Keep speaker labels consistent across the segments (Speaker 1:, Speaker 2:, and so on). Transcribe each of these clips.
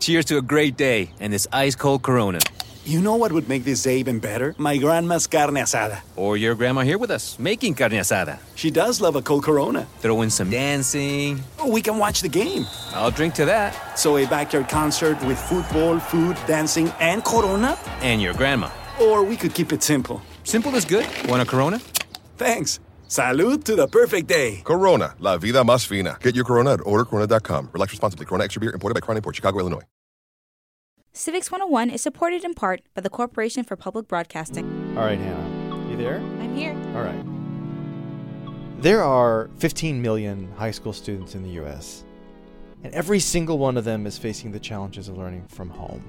Speaker 1: Cheers to a great day and this ice cold Corona.
Speaker 2: You know what would make this day even better? My grandma's carne asada.
Speaker 1: Or your grandma here with us, making carne asada.
Speaker 2: She does love a cold Corona.
Speaker 1: Throw in some dancing.
Speaker 2: Oh, we can watch the game.
Speaker 1: I'll drink to that.
Speaker 2: So a backyard concert with football, food, dancing, and Corona?
Speaker 1: And your grandma.
Speaker 2: Or we could keep it simple.
Speaker 1: Simple is good. Want a Corona?
Speaker 2: Thanks. Salud to the perfect day.
Speaker 3: Corona, la vida más fina. Get your Corona at ordercorona.com. Relax responsibly. Corona Extra Beer, imported by Crown Port, Chicago, Illinois.
Speaker 4: Civics 101 is supported in part by the Corporation for Public Broadcasting.
Speaker 5: All right, Hannah. You there?
Speaker 4: I'm here.
Speaker 5: All right. There are 15 million high school students in the U.S., and every single one of them is facing the challenges of learning from home.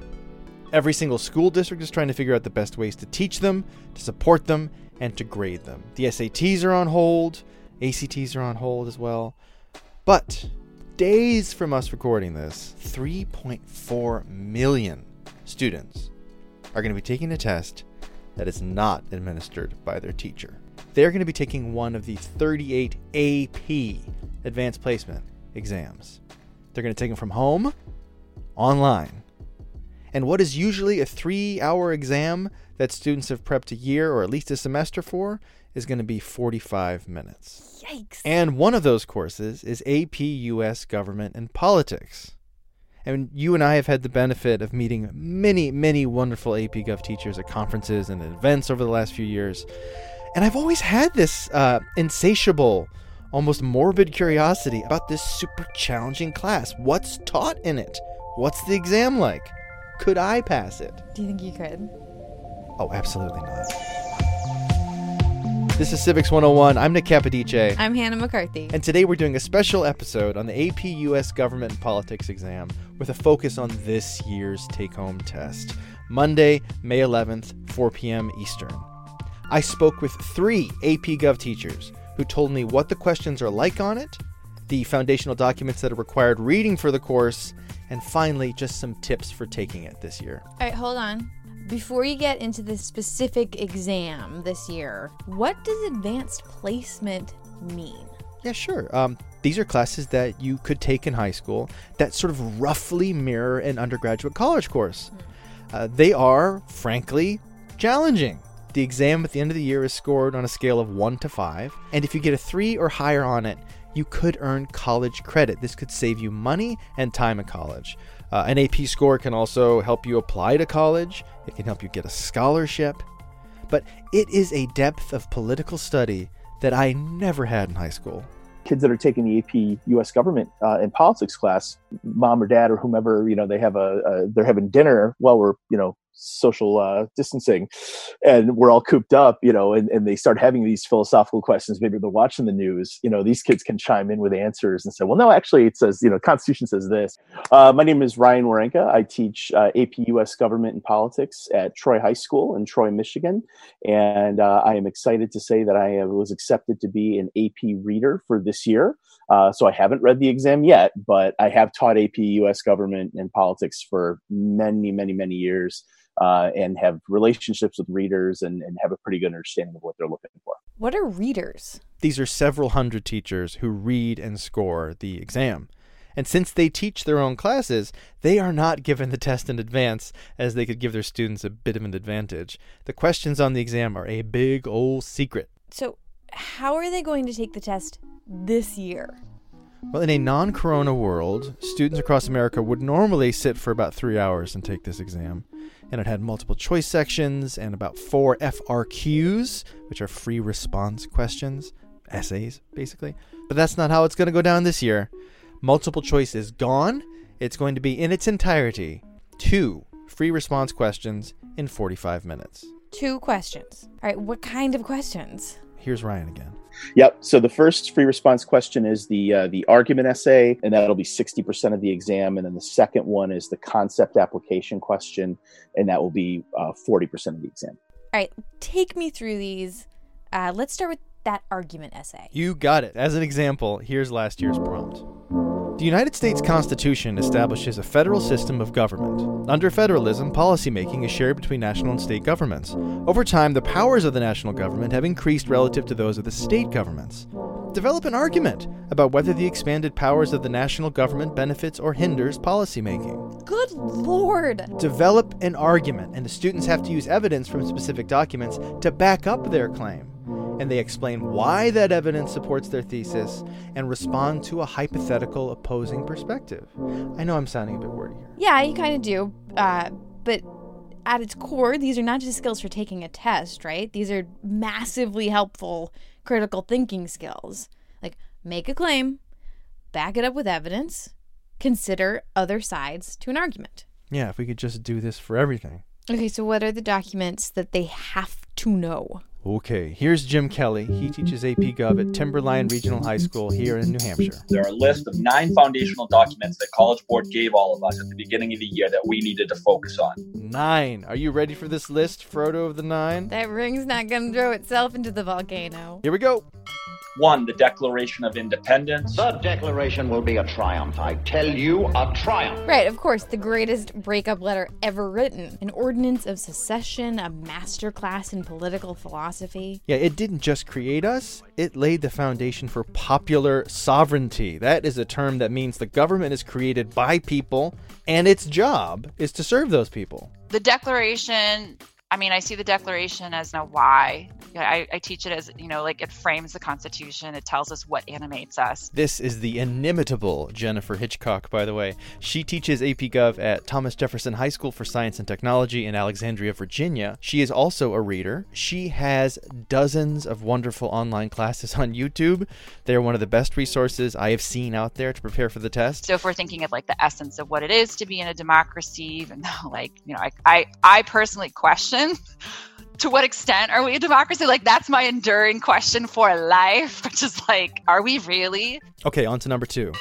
Speaker 5: Every single school district is trying to figure out the best ways to teach them, to support them, and to grade them. The SATs are on hold, ACTs are on hold as well. But days from us recording this, 3.4 million students are going to be taking a test that is not administered by their teacher. They're going to be taking one of the 38 AP advanced placement exams. They're going to take them from home, online. And what is usually a three hour exam that students have prepped a year or at least a semester for is going to be 45 minutes.
Speaker 4: Yikes.
Speaker 5: And one of those courses is AP US Government and Politics. And you and I have had the benefit of meeting many, many wonderful AP Gov teachers at conferences and events over the last few years. And I've always had this uh, insatiable, almost morbid curiosity about this super challenging class. What's taught in it? What's the exam like? Could I pass it?
Speaker 4: Do you think you could?
Speaker 5: Oh, absolutely not. This is Civics 101. I'm Nick Capodice.
Speaker 4: I'm Hannah McCarthy.
Speaker 5: And today we're doing a special episode on the AP US Government and Politics exam with a focus on this year's take home test. Monday, May 11th, 4 p.m. Eastern. I spoke with three AP Gov teachers who told me what the questions are like on it, the foundational documents that are required reading for the course, and finally, just some tips for taking it this year.
Speaker 6: All right, hold on. Before you get into the specific exam this year, what does advanced placement mean?
Speaker 5: Yeah, sure. Um, these are classes that you could take in high school that sort of roughly mirror an undergraduate college course. Uh, they are, frankly, challenging. The exam at the end of the year is scored on a scale of 1 to 5, and if you get a 3 or higher on it, you could earn college credit. This could save you money and time in college. Uh, an AP score can also help you apply to college, it can help you get a scholarship. But it is a depth of political study that I never had in high school.
Speaker 7: Kids that are taking the AP U.S. government uh, and politics class, mom or dad or whomever, you know, they have a, a they're having dinner while we're, you know, social uh, distancing. And we're all cooped up you know and, and they start having these philosophical questions. Maybe they're watching the news. You know these kids can chime in with answers and say well no actually it says you know constitution says this. Uh, my name is ryan werenka. I teach uh, ap us government and politics at troy high school in troy michigan. And uh, i am excited to say that i was accepted to be an ap reader for this year. Uh, so i haven't read the exam yet but i have taught ap us government and politics for many many many years uh, and have relationships with readers and, and have a pretty good understanding of what they're looking for.
Speaker 6: What are readers?
Speaker 5: These are several hundred teachers who read and score the exam. And since they teach their own classes, they are not given the test in advance as they could give their students a bit of an advantage. The questions on the exam are a big old secret.
Speaker 6: So, how are they going to take the test this year?
Speaker 5: Well, in a non corona world, students across America would normally sit for about three hours and take this exam. And it had multiple choice sections and about four FRQs, which are free response questions, essays, basically. But that's not how it's going to go down this year. Multiple choice is gone. It's going to be in its entirety two free response questions in 45 minutes.
Speaker 6: Two questions. All right, what kind of questions?
Speaker 5: Here's Ryan again.
Speaker 7: Yep. So the first free response question is the uh, the argument essay, and that'll be sixty percent of the exam. And then the second one is the concept application question, and that will be uh, forty percent of the exam.
Speaker 6: All right, take me through these. Uh, let's start with that argument essay.
Speaker 5: You got it. As an example, here's last year's prompt. The United States Constitution establishes a federal system of government. Under federalism, policymaking is shared between national and state governments. Over time, the powers of the national government have increased relative to those of the state governments. Develop an argument about whether the expanded powers of the national government benefits or hinders policymaking.
Speaker 6: Good lord!
Speaker 5: Develop an argument, and the students have to use evidence from specific documents to back up their claim and they explain why that evidence supports their thesis and respond to a hypothetical opposing perspective. I know I'm sounding a bit wordy here.
Speaker 6: Yeah, you kind of do. Uh, but at its core, these are not just skills for taking a test, right? These are massively helpful critical thinking skills. Like, make a claim, back it up with evidence, consider other sides to an argument.
Speaker 5: Yeah, if we could just do this for everything.
Speaker 6: Okay, so what are the documents that they have to know?
Speaker 5: Okay, here's Jim Kelly. He teaches AP Gov at Timberline Regional High School here in New Hampshire.
Speaker 8: There are a list of nine foundational documents that College Board gave all of us at the beginning of the year that we needed to focus on.
Speaker 5: Nine. Are you ready for this list, Frodo of the Nine?
Speaker 6: That ring's not gonna throw itself into the volcano.
Speaker 5: Here we go.
Speaker 8: One, the Declaration of Independence.
Speaker 9: The Declaration will be a triumph. I tell you, a triumph.
Speaker 6: Right, of course, the greatest breakup letter ever written. An ordinance of secession, a masterclass in political philosophy.
Speaker 5: Yeah, it didn't just create us, it laid the foundation for popular sovereignty. That is a term that means the government is created by people, and its job is to serve those people.
Speaker 10: The Declaration I mean, I see the Declaration as a why. I, I, teach it as, you know, like it frames the Constitution. It tells us what animates us.
Speaker 5: This is the inimitable Jennifer Hitchcock, by the way. She teaches AP Gov at Thomas Jefferson High School for Science and Technology in Alexandria, Virginia. She is also a reader. She has dozens of wonderful online classes on YouTube. They're one of the best resources I have seen out there to prepare for the test.
Speaker 10: So if we're thinking of like the essence of what it is to be in a democracy, even though like, you know, I, I, I personally question to what extent are we a democracy? Like, that's my enduring question for life, which is like, are we really?
Speaker 5: Okay, on to number two.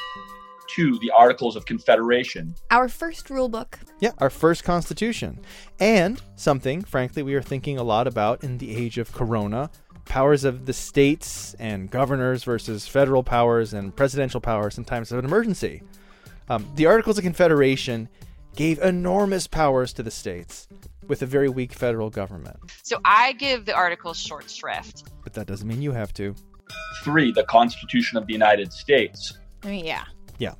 Speaker 8: Two, the Articles of Confederation.
Speaker 6: Our first rule book.
Speaker 5: Yeah, our first constitution. And something, frankly, we are thinking a lot about in the age of Corona powers of the states and governors versus federal powers and presidential powers in times of an emergency. Um, the Articles of Confederation gave enormous powers to the states with a very weak federal government.
Speaker 10: So I give the article short shrift.
Speaker 5: But that doesn't mean you have to.
Speaker 8: Three, the Constitution of the United States.
Speaker 6: I mean, yeah.
Speaker 5: Yeah.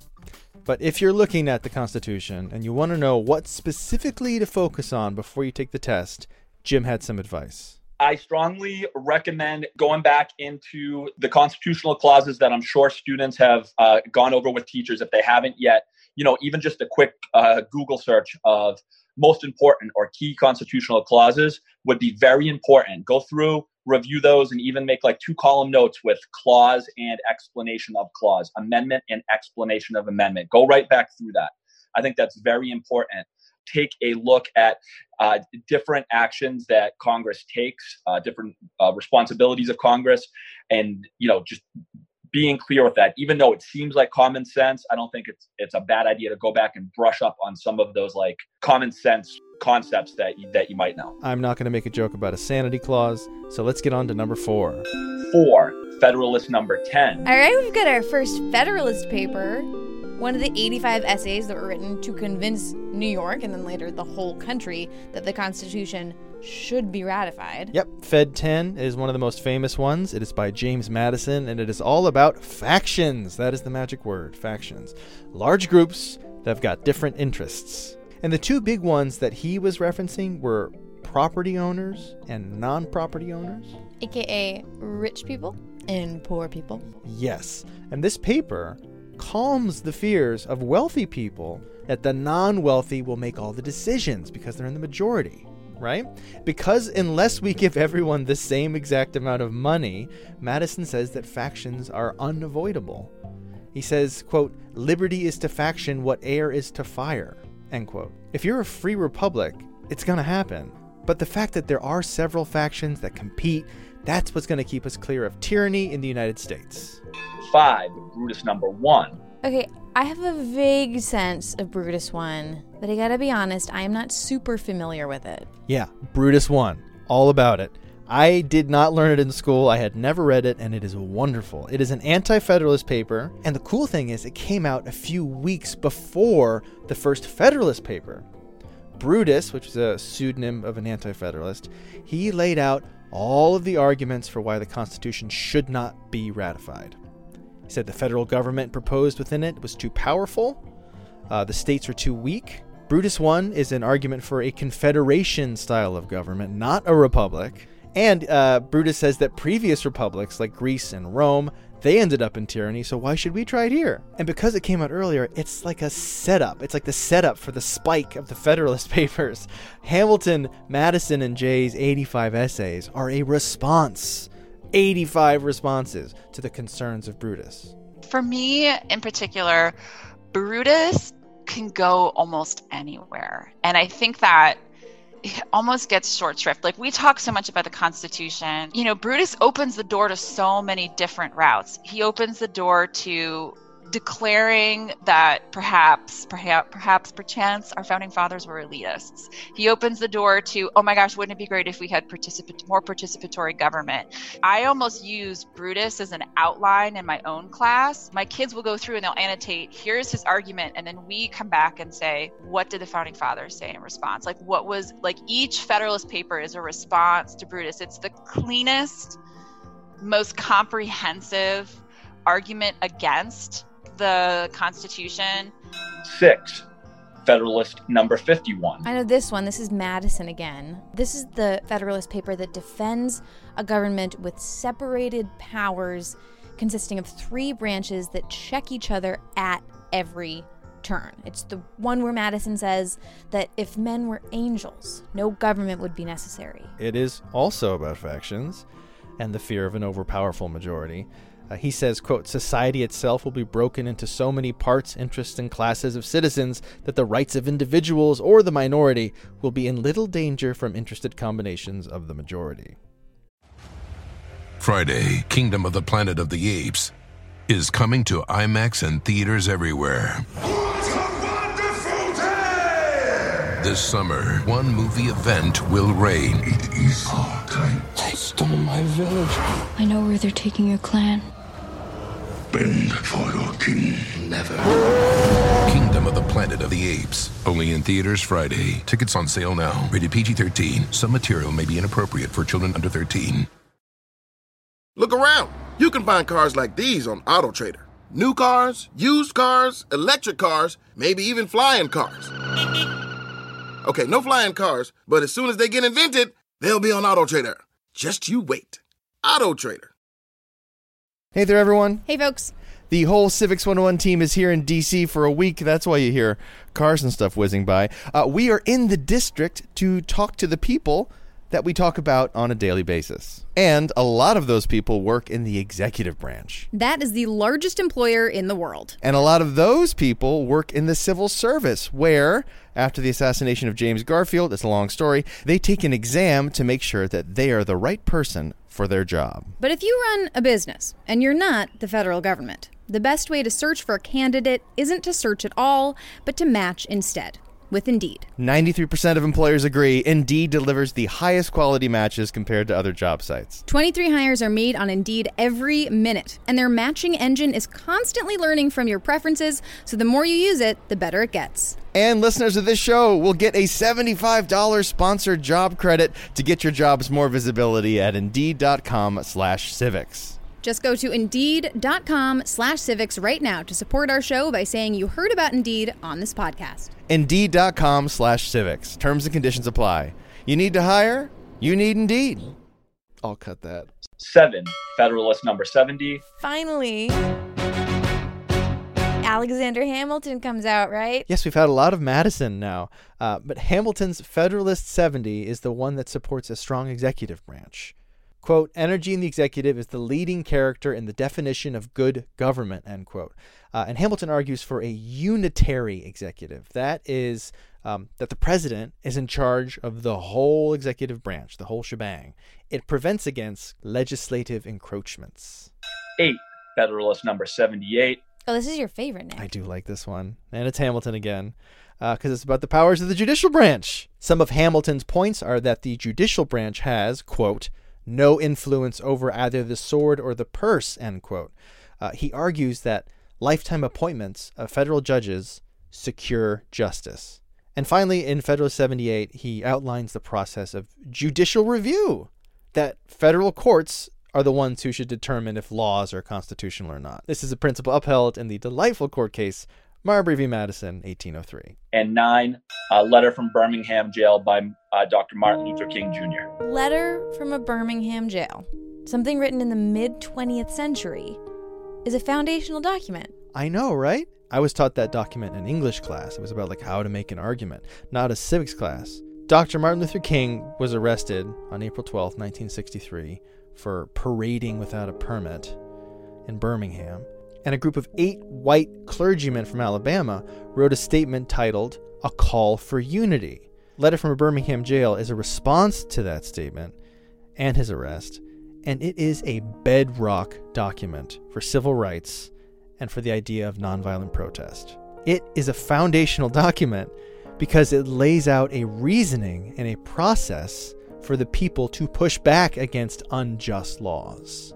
Speaker 5: But if you're looking at the Constitution and you want to know what specifically to focus on before you take the test, Jim had some advice.
Speaker 8: I strongly recommend going back into the constitutional clauses that I'm sure students have uh, gone over with teachers if they haven't yet. You know, even just a quick uh, Google search of most important or key constitutional clauses would be very important. Go through, review those, and even make like two column notes with clause and explanation of clause, amendment and explanation of amendment. Go right back through that. I think that's very important. Take a look at uh, different actions that Congress takes, uh, different uh, responsibilities of Congress, and you know just being clear with that. Even though it seems like common sense i don't think it's it's a bad idea to go back and brush up on some of those like common sense concepts that you, that you might know.
Speaker 5: I'm not going to make a joke about a sanity clause so let's get on to number four.
Speaker 8: Four federalist number 10
Speaker 6: all right we've got our first federalist paper one of the 85 essays that were written to convince New York and then later the whole country that the Constitution should be ratified.
Speaker 5: Yep, Fed 10 is one of the most famous ones. It is by James Madison and it is all about factions. That is the magic word, factions. Large groups that have got different interests. And the two big ones that he was referencing were property owners and non property owners,
Speaker 6: aka rich people and poor people.
Speaker 5: Yes. And this paper calms the fears of wealthy people that the non wealthy will make all the decisions because they're in the majority, right? Because unless we give everyone the same exact amount of money, Madison says that factions are unavoidable. He says, quote, liberty is to faction what air is to fire, end quote. If you're a free republic, it's gonna happen. But the fact that there are several factions that compete That's what's to keep us clear of tyranny in the United States.
Speaker 8: Five, Brutus number one.
Speaker 6: Okay, I have a vague sense of Brutus 1, but I gotta be honest, I am not super familiar with it.
Speaker 5: Yeah, Brutus 1. All about it. I did not learn it in school. I had never read it, and it is wonderful. It is an anti Federalist paper, and the cool thing is, it came out a few weeks before the first Federalist paper. Brutus, which is a pseudonym of an anti Federalist, he laid out all of the arguments for why the Constitution should not be ratified. He said the federal government proposed within it was too powerful, uh, the states were too weak. Brutus 1 is an argument for a confederation style of government, not a republic. And uh, Brutus says that previous republics, like Greece and Rome, they ended up in tyranny, so why should we try it here? And because it came out earlier, it's like a setup. It's like the setup for the spike of the Federalist Papers. Hamilton, Madison, and Jay's 85 essays are a response. 85 responses to the concerns of Brutus.
Speaker 10: For me, in particular, Brutus can go almost anywhere. And I think that it almost gets short shrift. Like we talk so much about the Constitution. You know, Brutus opens the door to so many different routes. He opens the door to declaring that perhaps, perhaps, perhaps, perchance, our founding fathers were elitists. He opens the door to, oh my gosh, wouldn't it be great if we had more participatory government? I almost use Brutus as an outline in my own class. My kids will go through and they'll annotate, here's his argument, and then we come back and say, what did the founding fathers say in response? Like, what was, like, each Federalist paper is a response to Brutus. It's the cleanest, most comprehensive argument against the Constitution.
Speaker 8: Six, Federalist number 51.
Speaker 6: I know this one. This is Madison again. This is the Federalist paper that defends a government with separated powers consisting of three branches that check each other at every turn. It's the one where Madison says that if men were angels, no government would be necessary.
Speaker 5: It is also about factions and the fear of an overpowerful majority. Uh, he says, quote, society itself will be broken into so many parts, interests, and classes of citizens that the rights of individuals or the minority will be in little danger from interested combinations of the majority.
Speaker 11: Friday, Kingdom of the Planet of the Apes is coming to IMAX and theaters everywhere. This summer, one movie event will reign.
Speaker 12: It is our time.
Speaker 13: They stole my village.
Speaker 14: I know where they're taking your clan.
Speaker 12: Bend for your king.
Speaker 13: Never.
Speaker 11: Kingdom of the Planet of the Apes. Only in theaters Friday. Tickets on sale now. Rated PG 13. Some material may be inappropriate for children under 13.
Speaker 15: Look around. You can find cars like these on AutoTrader. New cars, used cars, electric cars, maybe even flying cars. Okay, no flying cars, but as soon as they get invented, they'll be on AutoTrader. Just you wait. AutoTrader.
Speaker 5: Hey there, everyone.
Speaker 6: Hey, folks.
Speaker 5: The whole Civics 101 team is here in DC for a week. That's why you hear cars and stuff whizzing by. Uh, we are in the district to talk to the people that we talk about on a daily basis. And a lot of those people work in the executive branch.
Speaker 16: That is the largest employer in the world.
Speaker 5: And a lot of those people work in the civil service, where, after the assassination of James Garfield, it's a long story, they take an exam to make sure that they are the right person for their job.
Speaker 16: But if you run a business and you're not the federal government, the best way to search for a candidate isn't to search at all, but to match instead with Indeed.
Speaker 5: 93% of employers agree Indeed delivers the highest quality matches compared to other job sites.
Speaker 16: 23 hires are made on Indeed every minute, and their matching engine is constantly learning from your preferences, so the more you use it, the better it gets.
Speaker 5: And listeners of this show will get a $75 sponsored job credit to get your jobs more visibility at Indeed.com slash civics.
Speaker 16: Just go to Indeed.com slash civics right now to support our show by saying you heard about Indeed on this podcast.
Speaker 5: Indeed.com slash civics. Terms and conditions apply. You need to hire? You need Indeed. I'll cut that.
Speaker 8: Seven, Federalist number 70.
Speaker 6: Finally, Alexander Hamilton comes out, right?
Speaker 5: Yes, we've had a lot of Madison now, uh, but Hamilton's Federalist 70 is the one that supports a strong executive branch. Quote, energy in the executive is the leading character in the definition of good government, end quote. Uh, and Hamilton argues for a unitary executive. That is, um, that the president is in charge of the whole executive branch, the whole shebang. It prevents against legislative encroachments.
Speaker 8: Eight, Federalist number 78.
Speaker 6: Oh, this is your favorite name.
Speaker 5: I do like this one. And it's Hamilton again, because uh, it's about the powers of the judicial branch. Some of Hamilton's points are that the judicial branch has, quote, no influence over either the sword or the purse, end quote. Uh, he argues that lifetime appointments of federal judges secure justice. And finally, in Federal 78, he outlines the process of judicial review, that federal courts are the ones who should determine if laws are constitutional or not. This is a principle upheld in the delightful court case Marbury v. Madison, 1803.
Speaker 8: And nine, a letter from Birmingham jail by uh, Dr. Martin Luther King Jr.
Speaker 6: Letter from a Birmingham jail, something written in the mid 20th century, is a foundational document.
Speaker 5: I know, right? I was taught that document in English class. It was about like how to make an argument, not a civics class. Dr. Martin Luther King was arrested on April 12, 1963, for parading without a permit in Birmingham and a group of eight white clergymen from Alabama wrote a statement titled A Call for Unity. Letter from a Birmingham jail is a response to that statement and his arrest, and it is a bedrock document for civil rights and for the idea of nonviolent protest. It is a foundational document because it lays out a reasoning and a process for the people to push back against unjust laws.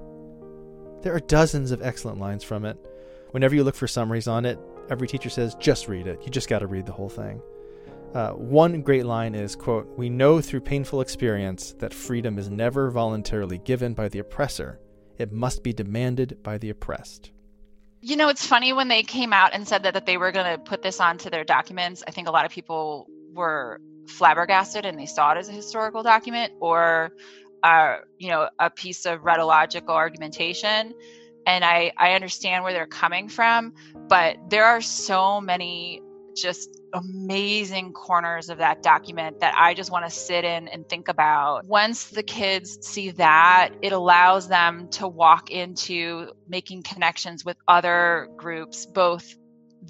Speaker 5: There are dozens of excellent lines from it. Whenever you look for summaries on it, every teacher says, just read it. You just got to read the whole thing. Uh, one great line is, quote, We know through painful experience that freedom is never voluntarily given by the oppressor. It must be demanded by the oppressed.
Speaker 10: You know, it's funny when they came out and said that, that they were going to put this onto their documents. I think a lot of people were flabbergasted and they saw it as a historical document or you know a piece of rhetorical argumentation and I, I understand where they're coming from but there are so many just amazing corners of that document that I just want to sit in and think about. Once the kids see that, it allows them to walk into making connections with other groups, both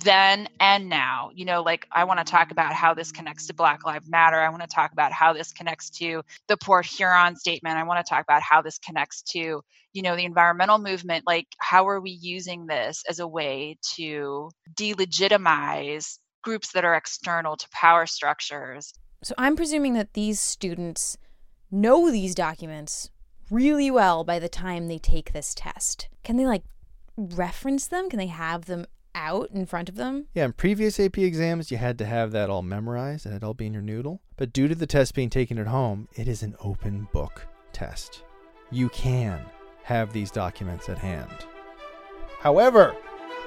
Speaker 10: then and now. You know, like I want to talk about how this connects to Black Lives Matter. I want to talk about how this connects to the Port Huron statement. I want to talk about how this connects to, you know, the environmental movement. Like, how are we using this as a way to delegitimize groups that are external to power structures?
Speaker 6: So I'm presuming that these students know these documents really well by the time they take this test. Can they like reference them? Can they have them out in front of them.
Speaker 5: Yeah, in previous AP exams, you had to have that all memorized and it all be in your noodle. But due to the test being taken at home, it is an open book test. You can have these documents at hand. However,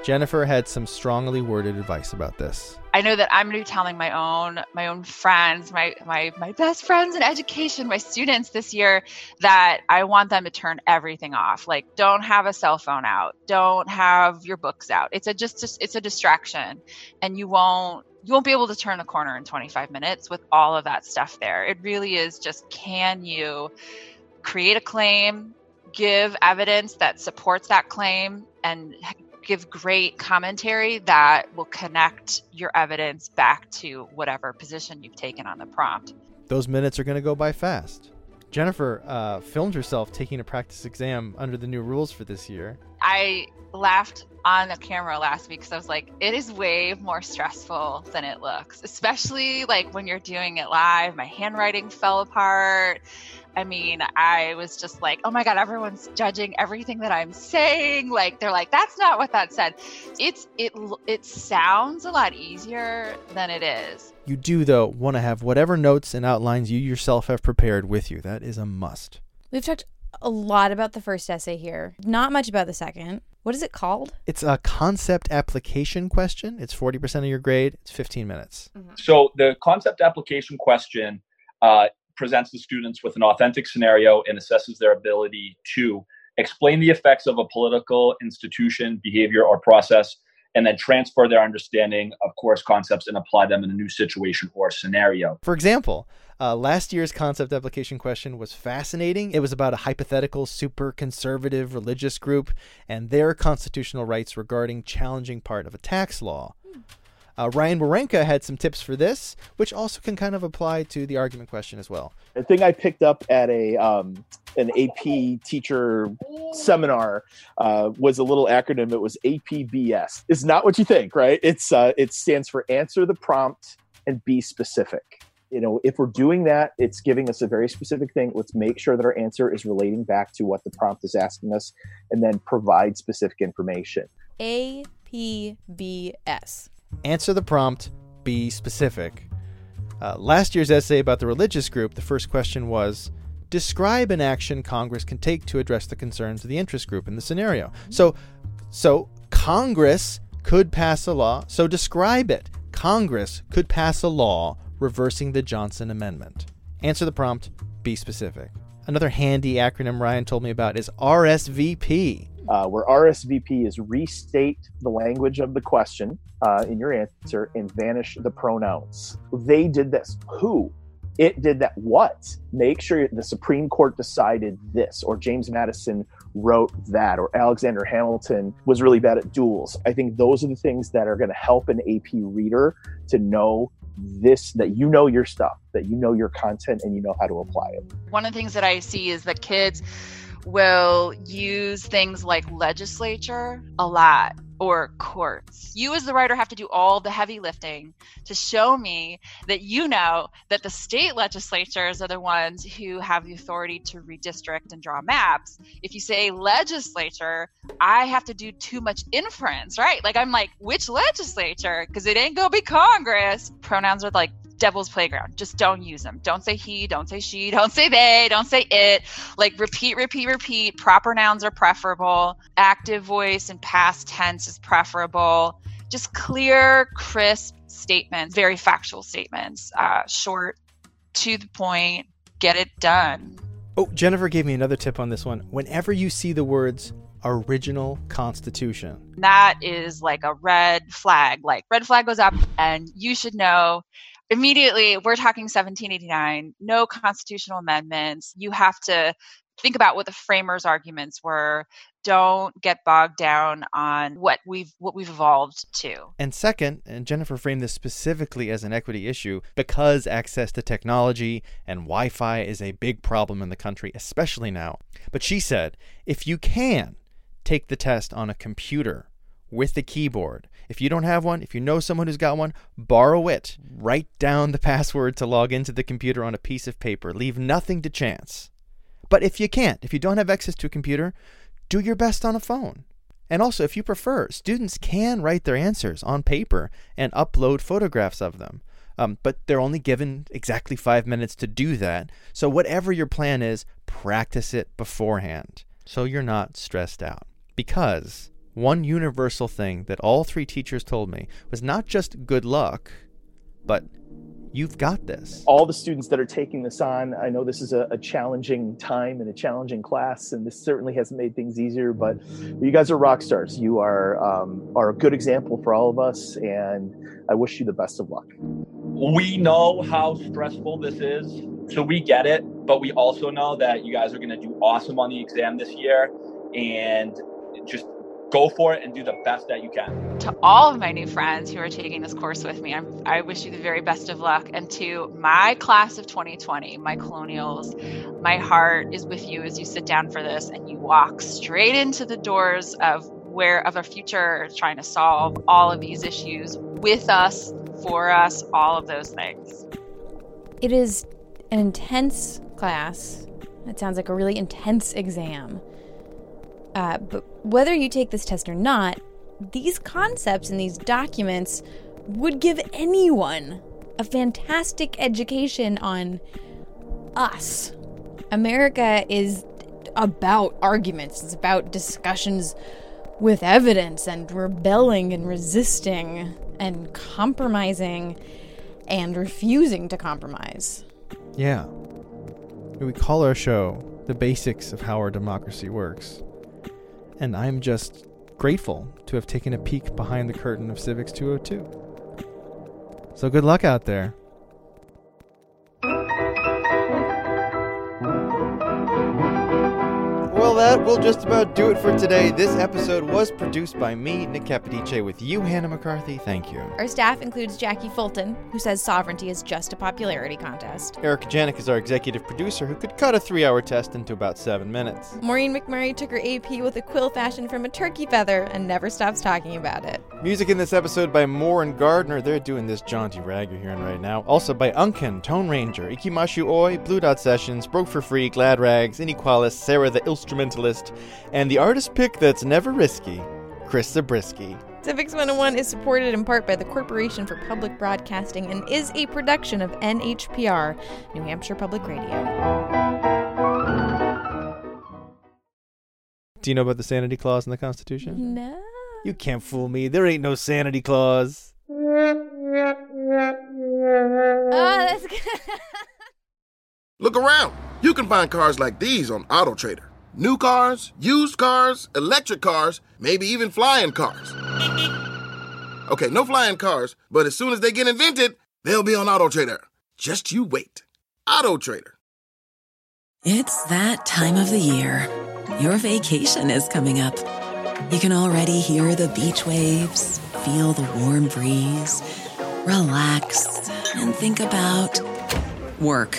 Speaker 5: Jennifer had some strongly worded advice about this.
Speaker 10: I know that I'm going to be telling my own my own friends, my my my best friends in education, my students this year that I want them to turn everything off. Like don't have a cell phone out. Don't have your books out. It's a just, it's a distraction and you won't you won't be able to turn the corner in 25 minutes with all of that stuff there. It really is just can you create a claim, give evidence that supports that claim and give great commentary that will connect your evidence back to whatever position you've taken on the prompt.
Speaker 5: Those minutes are going to go by fast. Jennifer uh, filmed herself taking a practice exam under the new rules for this year.
Speaker 10: I laughed on the camera last week because I was like, it is way more stressful than it looks, especially like when you're doing it live. My handwriting fell apart. I mean, I was just like, oh my God, everyone's judging everything that I'm saying. Like, they're like, that's not what that said. It's, it, it sounds a lot easier than it is.
Speaker 5: You do, though, want to have whatever notes and outlines you yourself have prepared with you. That is a must.
Speaker 6: We've talked a lot about the first essay here, not much about the second. What is it called?
Speaker 5: It's a concept application question. It's 40% of your grade, it's 15 minutes.
Speaker 8: Mm-hmm. So, the concept application question uh, presents the students with an authentic scenario and assesses their ability to explain the effects of a political institution, behavior, or process and then transfer their understanding of course concepts and apply them in a new situation or scenario.
Speaker 5: For example, uh, last year's concept application question was fascinating. It was about a hypothetical super conservative religious group and their constitutional rights regarding challenging part of a tax law. Uh, Ryan Werenka had some tips for this, which also can kind of apply to the argument question as well.
Speaker 7: The thing I picked up at a um, an AP teacher seminar uh, was a little acronym. It was APBS. It's not what you think, right? It's uh, it stands for answer the prompt and be specific. You know, if we're doing that, it's giving us a very specific thing. Let's make sure that our answer is relating back to what the prompt is asking us, and then provide specific information.
Speaker 6: APBS.
Speaker 5: Answer the prompt, be specific. Uh, last year's essay about the religious group, the first question was Describe an action Congress can take to address the concerns of the interest group in the scenario. So, so Congress could pass a law. So describe it. Congress could pass a law reversing the Johnson Amendment. Answer the prompt, be specific. Another handy acronym Ryan told me about is RSVP
Speaker 7: uh, where RSVP is restate the language of the question uh, in your answer and vanish the pronouns. They did this. Who? It did that. What? Make sure the Supreme Court decided this, or James Madison wrote that, or Alexander Hamilton was really bad at duels. I think those are the things that are going to help an AP reader to know this that you know your stuff, that you know your content, and you know how to apply it.
Speaker 10: One of the things that I see is that kids will use things like legislature a lot or courts. You, as the writer, have to do all the heavy lifting to show me that you know that the state legislatures are the ones who have the authority to redistrict and draw maps. If you say legislature, I have to do too much inference, right? Like, I'm like, which legislature? Because it ain't gonna be Congress. Pronouns are like devil's playground. Just don't use them. Don't say he, don't say she, don't say they, don't say it. Like repeat, repeat, repeat. Proper nouns are preferable. Active voice and past tense is preferable. Just clear, crisp statements, very factual statements, uh, short, to the point, get it done.
Speaker 5: Oh, Jennifer gave me another tip on this one. Whenever you see the words original constitution.
Speaker 10: That is like a red flag. Like red flag goes up and you should know immediately we're talking 1789 no constitutional amendments. You have to think about what the framers arguments were. Don't get bogged down on what we've what we've evolved to.
Speaker 5: And second and jennifer framed this specifically as an equity issue because access to technology and wi-fi is a big problem in the country especially now. But she said if you can take the test on a computer with the keyboard if you don't have one, if you know someone who's got one, borrow it. Write down the password to log into the computer on a piece of paper. Leave nothing to chance. But if you can't, if you don't have access to a computer, do your best on a phone. And also, if you prefer, students can write their answers on paper and upload photographs of them. Um, but they're only given exactly five minutes to do that. So, whatever your plan is, practice it beforehand so you're not stressed out. Because one universal thing that all three teachers told me was not just good luck, but you've got this.
Speaker 7: All the students that are taking this on, I know this is a, a, challenging time and a challenging class, and this certainly hasn't made things easier. But you guys are rock stars. You are um, are a good example for all of us, and I wish you the best of luck.
Speaker 8: We know how stressful this is, so we get it. But we also know that you guys are going to do awesome on the exam this year, and just go for it and do the best that you can.
Speaker 10: To all of my new friends who are taking this course with me, I'm, i wish you the very best of luck. And to my class of 2020, my colonials, my heart is with you as you sit down for this and you walk straight into the doors of where of a future trying to solve all of these issues with us, for us, all of those things.
Speaker 6: It is an intense class. It sounds like a really intense exam. Uh, but whether you take this test or not, these concepts and these documents would give anyone a fantastic education on us. America is about arguments, it's about discussions with evidence and rebelling and resisting and compromising and refusing to compromise.
Speaker 5: Yeah. We call our show The Basics of How Our Democracy Works and I'm just grateful to have taken a peek behind the curtain of Civics 202. So good luck out there. That will just about do it for today. This episode was produced by me, Nick Capodice, with you, Hannah McCarthy. Thank you.
Speaker 6: Our staff includes Jacqui Fulton, who says sovereignty is just a popularity contest.
Speaker 5: Erika Janik is our executive producer who could cut a three hour test into about seven minutes.
Speaker 6: Maureen McMurray took her AP with a quill fashioned from a turkey feather and never stops talking about it.
Speaker 5: Music in this episode by Moore and Gardner. They're doing this jaunty rag you're hearing right now. Also by Unken, Tone Ranger, Ikimashu Oi, Blue Dot Sessions, Broke for Free, Glad Rags, Inequalis, Sarah the Instrumentalist, and the artist pick that's never risky, Chris Zabriskie.
Speaker 6: Civics 101 is supported in part by the Corporation for Public Broadcasting and is a production of NHPR, New Hampshire Public Radio.
Speaker 5: Do you know about the sanity clause in the Constitution?
Speaker 6: No.
Speaker 5: You can't fool me. There ain't no sanity clause.
Speaker 6: Oh, that's good.
Speaker 15: Look around. You can find cars like these on AutoTrader. New cars, used cars, electric cars, maybe even flying cars. Okay, no flying cars, but as soon as they get invented, they'll be on AutoTrader. Just you wait. AutoTrader.
Speaker 17: It's that time of the year. Your vacation is coming up. You can already hear the beach waves, feel the warm breeze, relax, and think about work.